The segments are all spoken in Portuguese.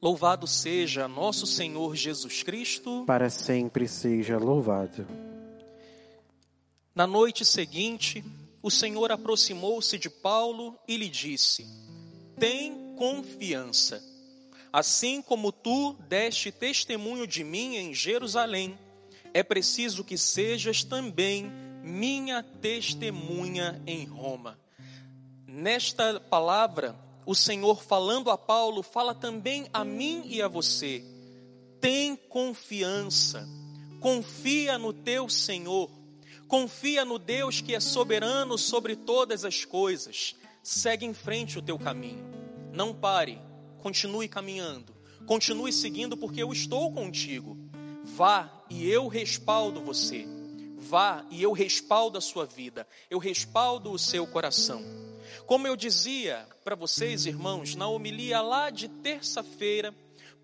Louvado seja nosso Senhor Jesus Cristo. Para sempre seja louvado. Na noite seguinte, o Senhor aproximou-se de Paulo e lhe disse: Tem confiança. Assim como tu deste testemunho de mim em Jerusalém, é preciso que sejas também minha testemunha em Roma. Nesta palavra, o Senhor falando a Paulo, fala também a mim e a você. Tem confiança, confia no teu Senhor, confia no Deus que é soberano sobre todas as coisas. Segue em frente o teu caminho, não pare, continue caminhando, continue seguindo, porque eu estou contigo. Vá e eu respaldo você. Vá e eu respaldo a sua vida, eu respaldo o seu coração. Como eu dizia para vocês, irmãos, na homilia lá de terça-feira,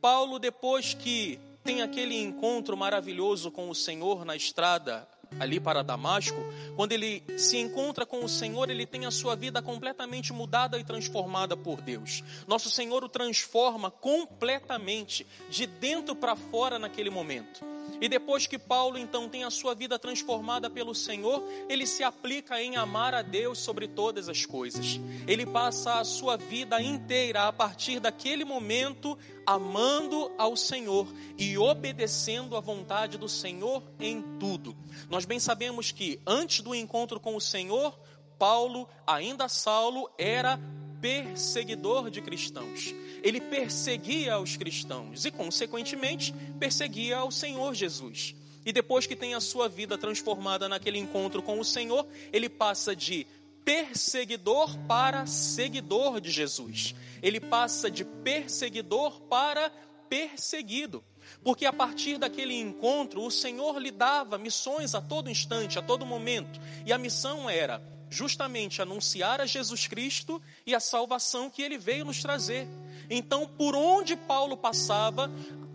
Paulo, depois que tem aquele encontro maravilhoso com o Senhor na estrada ali para Damasco, quando ele se encontra com o Senhor, ele tem a sua vida completamente mudada e transformada por Deus. Nosso Senhor o transforma completamente, de dentro para fora naquele momento. E depois que Paulo então tem a sua vida transformada pelo Senhor, ele se aplica em amar a Deus sobre todas as coisas. Ele passa a sua vida inteira a partir daquele momento amando ao Senhor e obedecendo à vontade do Senhor em tudo. Nós bem sabemos que antes do encontro com o Senhor, Paulo, ainda Saulo, era perseguidor de cristãos. Ele perseguia os cristãos e, consequentemente, perseguia ao Senhor Jesus. E depois que tem a sua vida transformada naquele encontro com o Senhor, ele passa de perseguidor para seguidor de Jesus. Ele passa de perseguidor para perseguido. Porque a partir daquele encontro, o Senhor lhe dava missões a todo instante, a todo momento. E a missão era justamente anunciar a Jesus Cristo e a salvação que ele veio nos trazer. Então, por onde Paulo passava,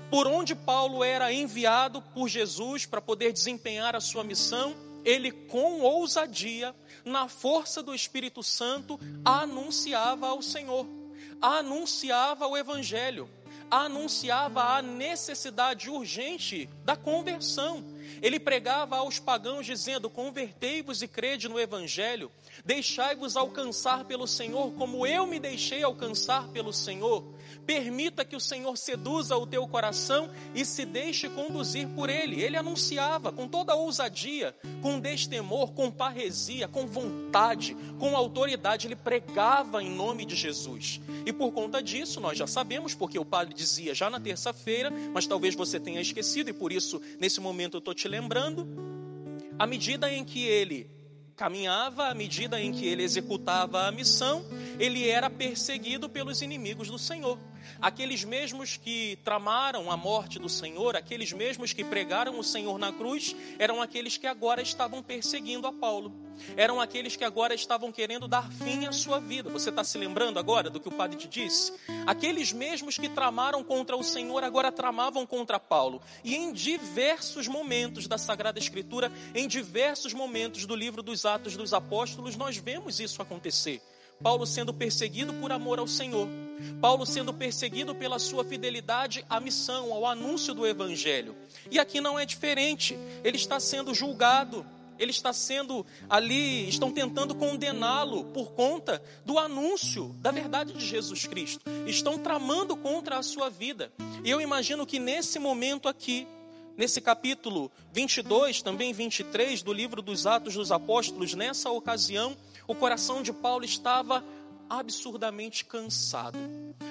por onde Paulo era enviado por Jesus para poder desempenhar a sua missão, ele com ousadia, na força do Espírito Santo, anunciava ao Senhor, anunciava o Evangelho, anunciava a necessidade urgente da conversão ele pregava aos pagãos, dizendo: Convertei-vos e crede no Evangelho, deixai-vos alcançar pelo Senhor, como eu me deixei alcançar pelo Senhor. Permita que o Senhor seduza o teu coração e se deixe conduzir por Ele. Ele anunciava com toda ousadia, com destemor, com parresia, com vontade, com autoridade. Ele pregava em nome de Jesus. E por conta disso, nós já sabemos, porque o padre dizia já na terça-feira, mas talvez você tenha esquecido, e por isso, nesse momento, eu estou te lembrando. À medida em que ele caminhava, à medida em que ele executava a missão, ele era perseguido pelos inimigos do Senhor. Aqueles mesmos que tramaram a morte do Senhor, aqueles mesmos que pregaram o Senhor na cruz, eram aqueles que agora estavam perseguindo a Paulo. Eram aqueles que agora estavam querendo dar fim à sua vida. Você está se lembrando agora do que o padre te disse? Aqueles mesmos que tramaram contra o Senhor agora tramavam contra Paulo. E em diversos momentos da Sagrada Escritura, em diversos momentos do livro dos Atos dos Apóstolos, nós vemos isso acontecer. Paulo sendo perseguido por amor ao Senhor, Paulo sendo perseguido pela sua fidelidade à missão, ao anúncio do Evangelho. E aqui não é diferente, ele está sendo julgado, ele está sendo ali, estão tentando condená-lo por conta do anúncio da verdade de Jesus Cristo, estão tramando contra a sua vida. E eu imagino que nesse momento aqui, nesse capítulo 22, também 23 do livro dos Atos dos Apóstolos, nessa ocasião, o coração de Paulo estava absurdamente cansado.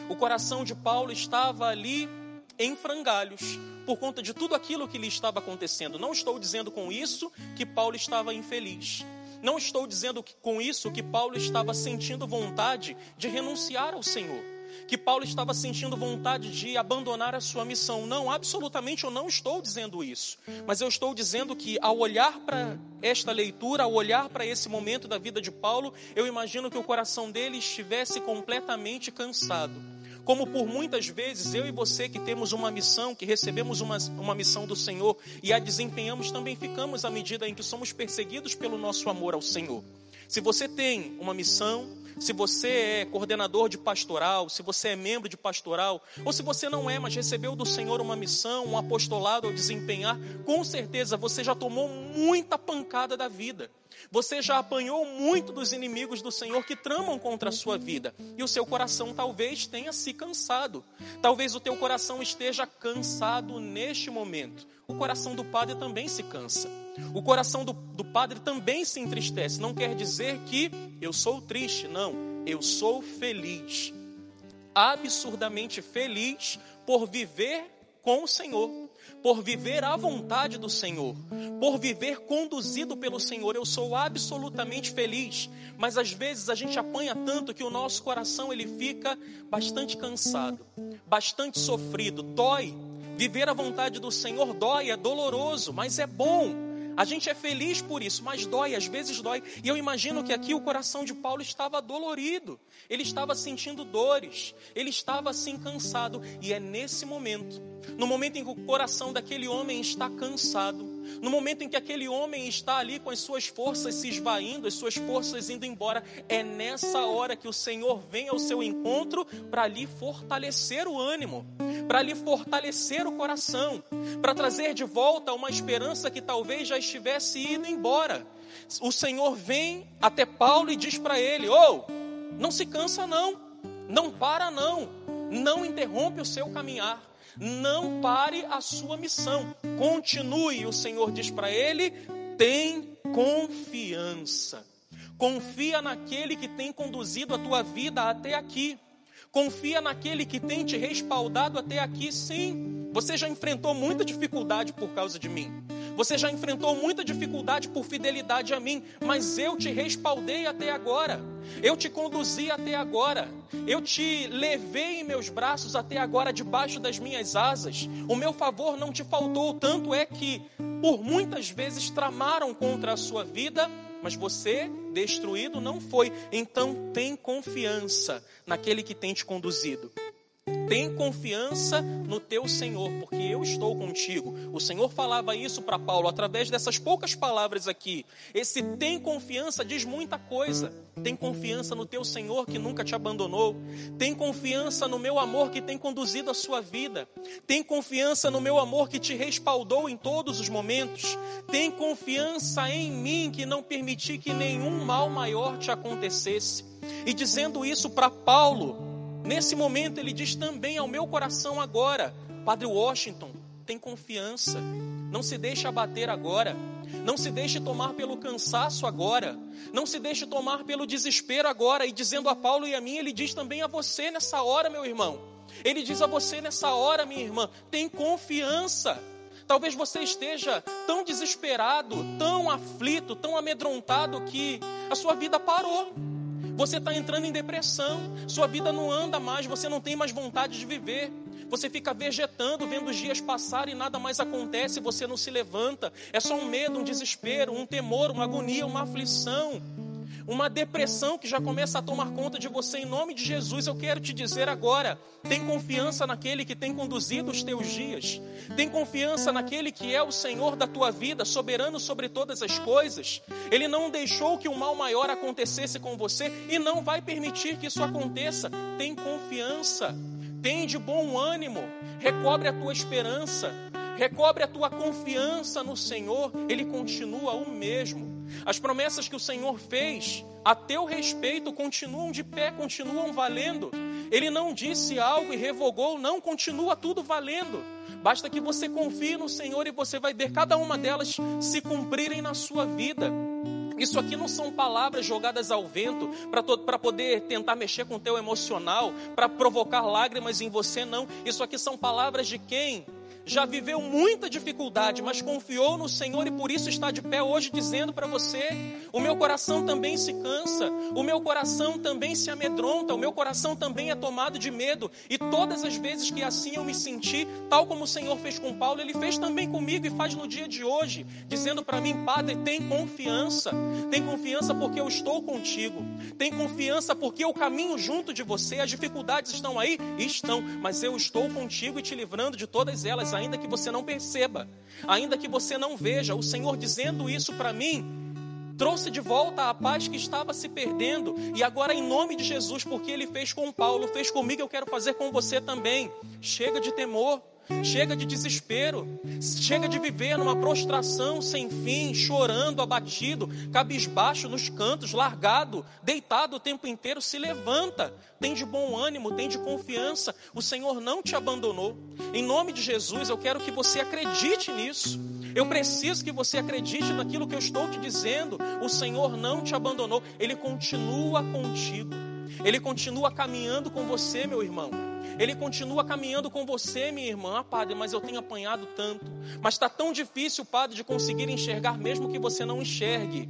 O coração de Paulo estava ali em frangalhos por conta de tudo aquilo que lhe estava acontecendo. Não estou dizendo com isso que Paulo estava infeliz. Não estou dizendo que, com isso que Paulo estava sentindo vontade de renunciar ao Senhor que Paulo estava sentindo vontade de abandonar a sua missão. Não, absolutamente eu não estou dizendo isso. Mas eu estou dizendo que ao olhar para esta leitura, ao olhar para esse momento da vida de Paulo, eu imagino que o coração dele estivesse completamente cansado. Como por muitas vezes eu e você que temos uma missão, que recebemos uma, uma missão do Senhor e a desempenhamos, também ficamos à medida em que somos perseguidos pelo nosso amor ao Senhor. Se você tem uma missão, se você é coordenador de pastoral, se você é membro de pastoral, ou se você não é, mas recebeu do Senhor uma missão, um apostolado ao desempenhar, com certeza você já tomou muita pancada da vida. Você já apanhou muito dos inimigos do Senhor que tramam contra a sua vida, e o seu coração talvez tenha se cansado. Talvez o teu coração esteja cansado neste momento. O coração do padre também se cansa. O coração do, do padre também se entristece. Não quer dizer que eu sou triste, não. Eu sou feliz. Absurdamente feliz por viver com o Senhor por viver à vontade do Senhor, por viver conduzido pelo Senhor. Eu sou absolutamente feliz, mas às vezes a gente apanha tanto que o nosso coração ele fica bastante cansado, bastante sofrido, dói. Viver à vontade do Senhor dói, é doloroso, mas é bom. A gente é feliz por isso, mas dói, às vezes dói. E eu imagino que aqui o coração de Paulo estava dolorido, ele estava sentindo dores, ele estava assim cansado. E é nesse momento, no momento em que o coração daquele homem está cansado, no momento em que aquele homem está ali com as suas forças se esvaindo, as suas forças indo embora, é nessa hora que o Senhor vem ao seu encontro para lhe fortalecer o ânimo para lhe fortalecer o coração, para trazer de volta uma esperança que talvez já estivesse indo embora. O Senhor vem até Paulo e diz para ele: "Oh, não se cansa não, não para não, não interrompe o seu caminhar, não pare a sua missão, continue". O Senhor diz para ele: "Tem confiança. Confia naquele que tem conduzido a tua vida até aqui. Confia naquele que tem te respaldado até aqui, sim. Você já enfrentou muita dificuldade por causa de mim. Você já enfrentou muita dificuldade por fidelidade a mim, mas eu te respaldei até agora. Eu te conduzi até agora. Eu te levei em meus braços até agora debaixo das minhas asas. O meu favor não te faltou, tanto é que por muitas vezes tramaram contra a sua vida mas você destruído não foi. Então tem confiança naquele que tem te conduzido. Tem confiança no teu Senhor, porque eu estou contigo. O Senhor falava isso para Paulo através dessas poucas palavras aqui. Esse tem confiança diz muita coisa. Tem confiança no teu Senhor que nunca te abandonou. Tem confiança no meu amor que tem conduzido a sua vida. Tem confiança no meu amor que te respaldou em todos os momentos. Tem confiança em mim que não permiti que nenhum mal maior te acontecesse. E dizendo isso para Paulo, Nesse momento ele diz também ao meu coração agora, Padre Washington, tem confiança, não se deixe abater agora, não se deixe tomar pelo cansaço agora, não se deixe tomar pelo desespero agora. E dizendo a Paulo e a mim, ele diz também a você nessa hora, meu irmão. Ele diz a você nessa hora, minha irmã, tem confiança. Talvez você esteja tão desesperado, tão aflito, tão amedrontado que a sua vida parou. Você está entrando em depressão, sua vida não anda mais, você não tem mais vontade de viver. Você fica vegetando, vendo os dias passar e nada mais acontece, você não se levanta. É só um medo, um desespero, um temor, uma agonia, uma aflição uma depressão que já começa a tomar conta de você, em nome de Jesus, eu quero te dizer agora: tem confiança naquele que tem conduzido os teus dias, tem confiança naquele que é o Senhor da tua vida, soberano sobre todas as coisas. Ele não deixou que o um mal maior acontecesse com você e não vai permitir que isso aconteça. Tem confiança, tem de bom ânimo, recobre a tua esperança, recobre a tua confiança no Senhor, Ele continua o mesmo. As promessas que o Senhor fez a teu respeito continuam de pé, continuam valendo. Ele não disse algo e revogou, não, continua tudo valendo. Basta que você confie no Senhor e você vai ver cada uma delas se cumprirem na sua vida. Isso aqui não são palavras jogadas ao vento para poder tentar mexer com o teu emocional, para provocar lágrimas em você, não. Isso aqui são palavras de quem já viveu muita dificuldade, mas confiou no Senhor e por isso está de pé hoje dizendo para você: o meu coração também se cansa, o meu coração também se amedronta, o meu coração também é tomado de medo. E todas as vezes que assim eu me senti, tal como o Senhor fez com Paulo, ele fez também comigo e faz no dia de hoje, dizendo para mim: Padre, tem confiança, tem confiança porque eu estou contigo, tem confiança porque eu caminho junto de você. As dificuldades estão aí? Estão, mas eu estou contigo e te livrando de todas elas ainda que você não perceba, ainda que você não veja, o Senhor dizendo isso para mim, trouxe de volta a paz que estava se perdendo. E agora, em nome de Jesus, porque Ele fez com Paulo, fez comigo, eu quero fazer com você também. Chega de temor. Chega de desespero, chega de viver numa prostração sem fim, chorando, abatido, cabisbaixo nos cantos, largado, deitado o tempo inteiro. Se levanta, tem de bom ânimo, tem de confiança. O Senhor não te abandonou. Em nome de Jesus, eu quero que você acredite nisso. Eu preciso que você acredite naquilo que eu estou te dizendo. O Senhor não te abandonou, Ele continua contigo. Ele continua caminhando com você, meu irmão. Ele continua caminhando com você, minha irmã. Ah, padre, mas eu tenho apanhado tanto. Mas está tão difícil, padre, de conseguir enxergar, mesmo que você não enxergue.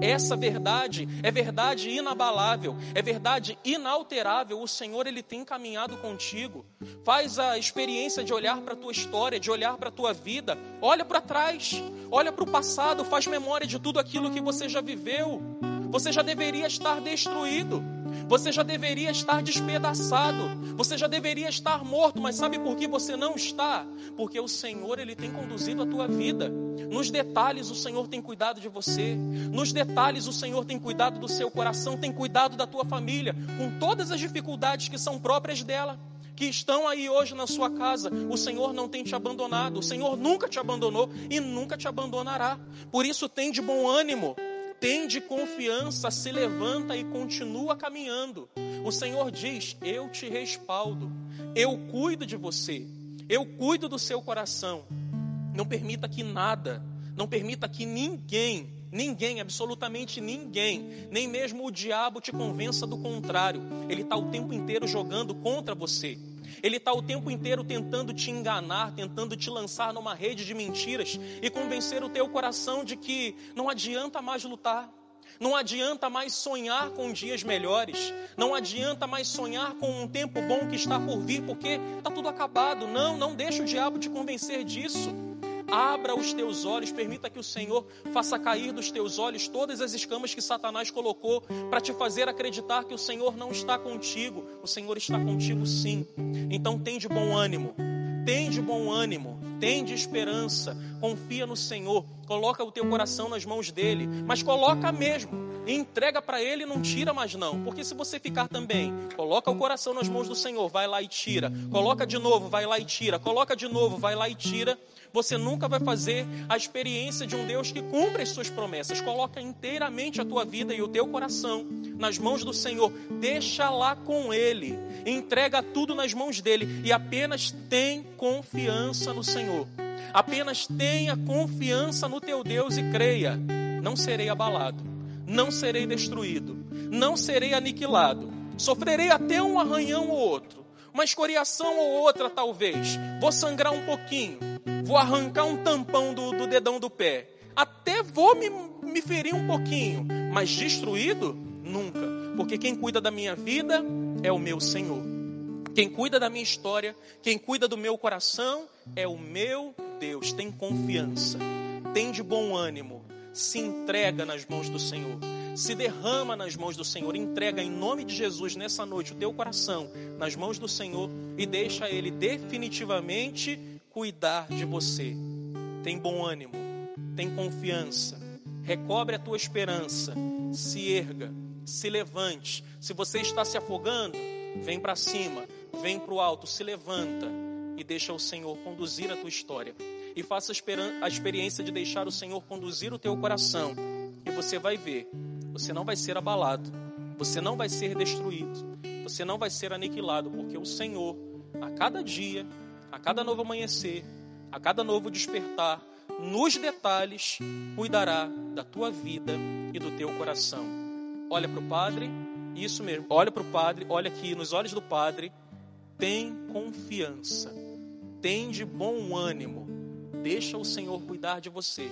Essa verdade é verdade inabalável, é verdade inalterável. O Senhor ele tem caminhado contigo. Faz a experiência de olhar para a tua história, de olhar para a tua vida. Olha para trás, olha para o passado, faz memória de tudo aquilo que você já viveu. Você já deveria estar destruído. Você já deveria estar despedaçado. Você já deveria estar morto, mas sabe por que você não está? Porque o Senhor ele tem conduzido a tua vida. Nos detalhes o Senhor tem cuidado de você. Nos detalhes o Senhor tem cuidado do seu coração, tem cuidado da tua família, com todas as dificuldades que são próprias dela que estão aí hoje na sua casa, o Senhor não tem te abandonado, o Senhor nunca te abandonou e nunca te abandonará. Por isso, tem de bom ânimo, tem de confiança, se levanta e continua caminhando. O Senhor diz: Eu te respaldo, eu cuido de você, eu cuido do seu coração. Não permita que nada, não permita que ninguém, ninguém, absolutamente ninguém, nem mesmo o diabo te convença do contrário. Ele está o tempo inteiro jogando contra você. Ele está o tempo inteiro tentando te enganar, tentando te lançar numa rede de mentiras e convencer o teu coração de que não adianta mais lutar. Não adianta mais sonhar com dias melhores. Não adianta mais sonhar com um tempo bom que está por vir, porque está tudo acabado. Não, não deixa o diabo te convencer disso. Abra os teus olhos, permita que o Senhor faça cair dos teus olhos todas as escamas que Satanás colocou para te fazer acreditar que o Senhor não está contigo. O Senhor está contigo sim. Então tem de bom ânimo. Tem de bom ânimo, tem de esperança, confia no Senhor, coloca o teu coração nas mãos dele, mas coloca mesmo, entrega para ele e não tira mais não, porque se você ficar também, coloca o coração nas mãos do Senhor, vai lá e tira, coloca de novo, vai lá e tira, coloca de novo, vai lá e tira, você nunca vai fazer a experiência de um Deus que cumpre as suas promessas. Coloca inteiramente a tua vida e o teu coração nas mãos do Senhor. Deixa lá com Ele. Entrega tudo nas mãos dele e apenas tem confiança no Senhor. Apenas tenha confiança no teu Deus e creia: não serei abalado, não serei destruído, não serei aniquilado. Sofrerei até um arranhão ou outro, uma escoriação ou outra, talvez. Vou sangrar um pouquinho, vou arrancar um tampão do, do dedão do pé, até vou me, me ferir um pouquinho, mas destruído? Nunca, porque quem cuida da minha vida é o meu Senhor. Quem cuida da minha história, quem cuida do meu coração é o meu Deus. Tem confiança, tem de bom ânimo, se entrega nas mãos do Senhor, se derrama nas mãos do Senhor, entrega em nome de Jesus nessa noite o teu coração nas mãos do Senhor e deixa Ele definitivamente cuidar de você. Tem bom ânimo, tem confiança, recobre a tua esperança, se erga, se levante. Se você está se afogando, vem para cima, vem para o alto, se levanta e deixa o Senhor conduzir a tua história. E faça a experiência de deixar o Senhor conduzir o teu coração. E você vai ver, você não vai ser abalado, você não vai ser destruído, você não vai ser aniquilado, porque o Senhor, a cada dia, a cada novo amanhecer, a cada novo despertar, nos detalhes, cuidará da tua vida e do teu coração. Olha para o Padre, isso mesmo, olha para o Padre, olha aqui nos olhos do Padre, tem confiança, tem de bom ânimo, deixa o Senhor cuidar de você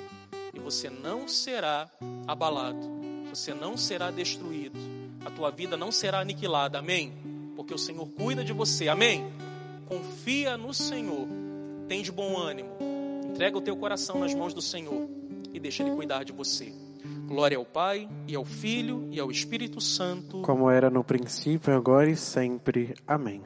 e você não será abalado, você não será destruído, a tua vida não será aniquilada, amém? Porque o Senhor cuida de você, amém? confia no Senhor, tem de bom ânimo, entrega o teu coração nas mãos do Senhor e deixa Ele cuidar de você. Glória ao Pai, e ao Filho, e ao Espírito Santo. Como era no princípio, agora e sempre. Amém.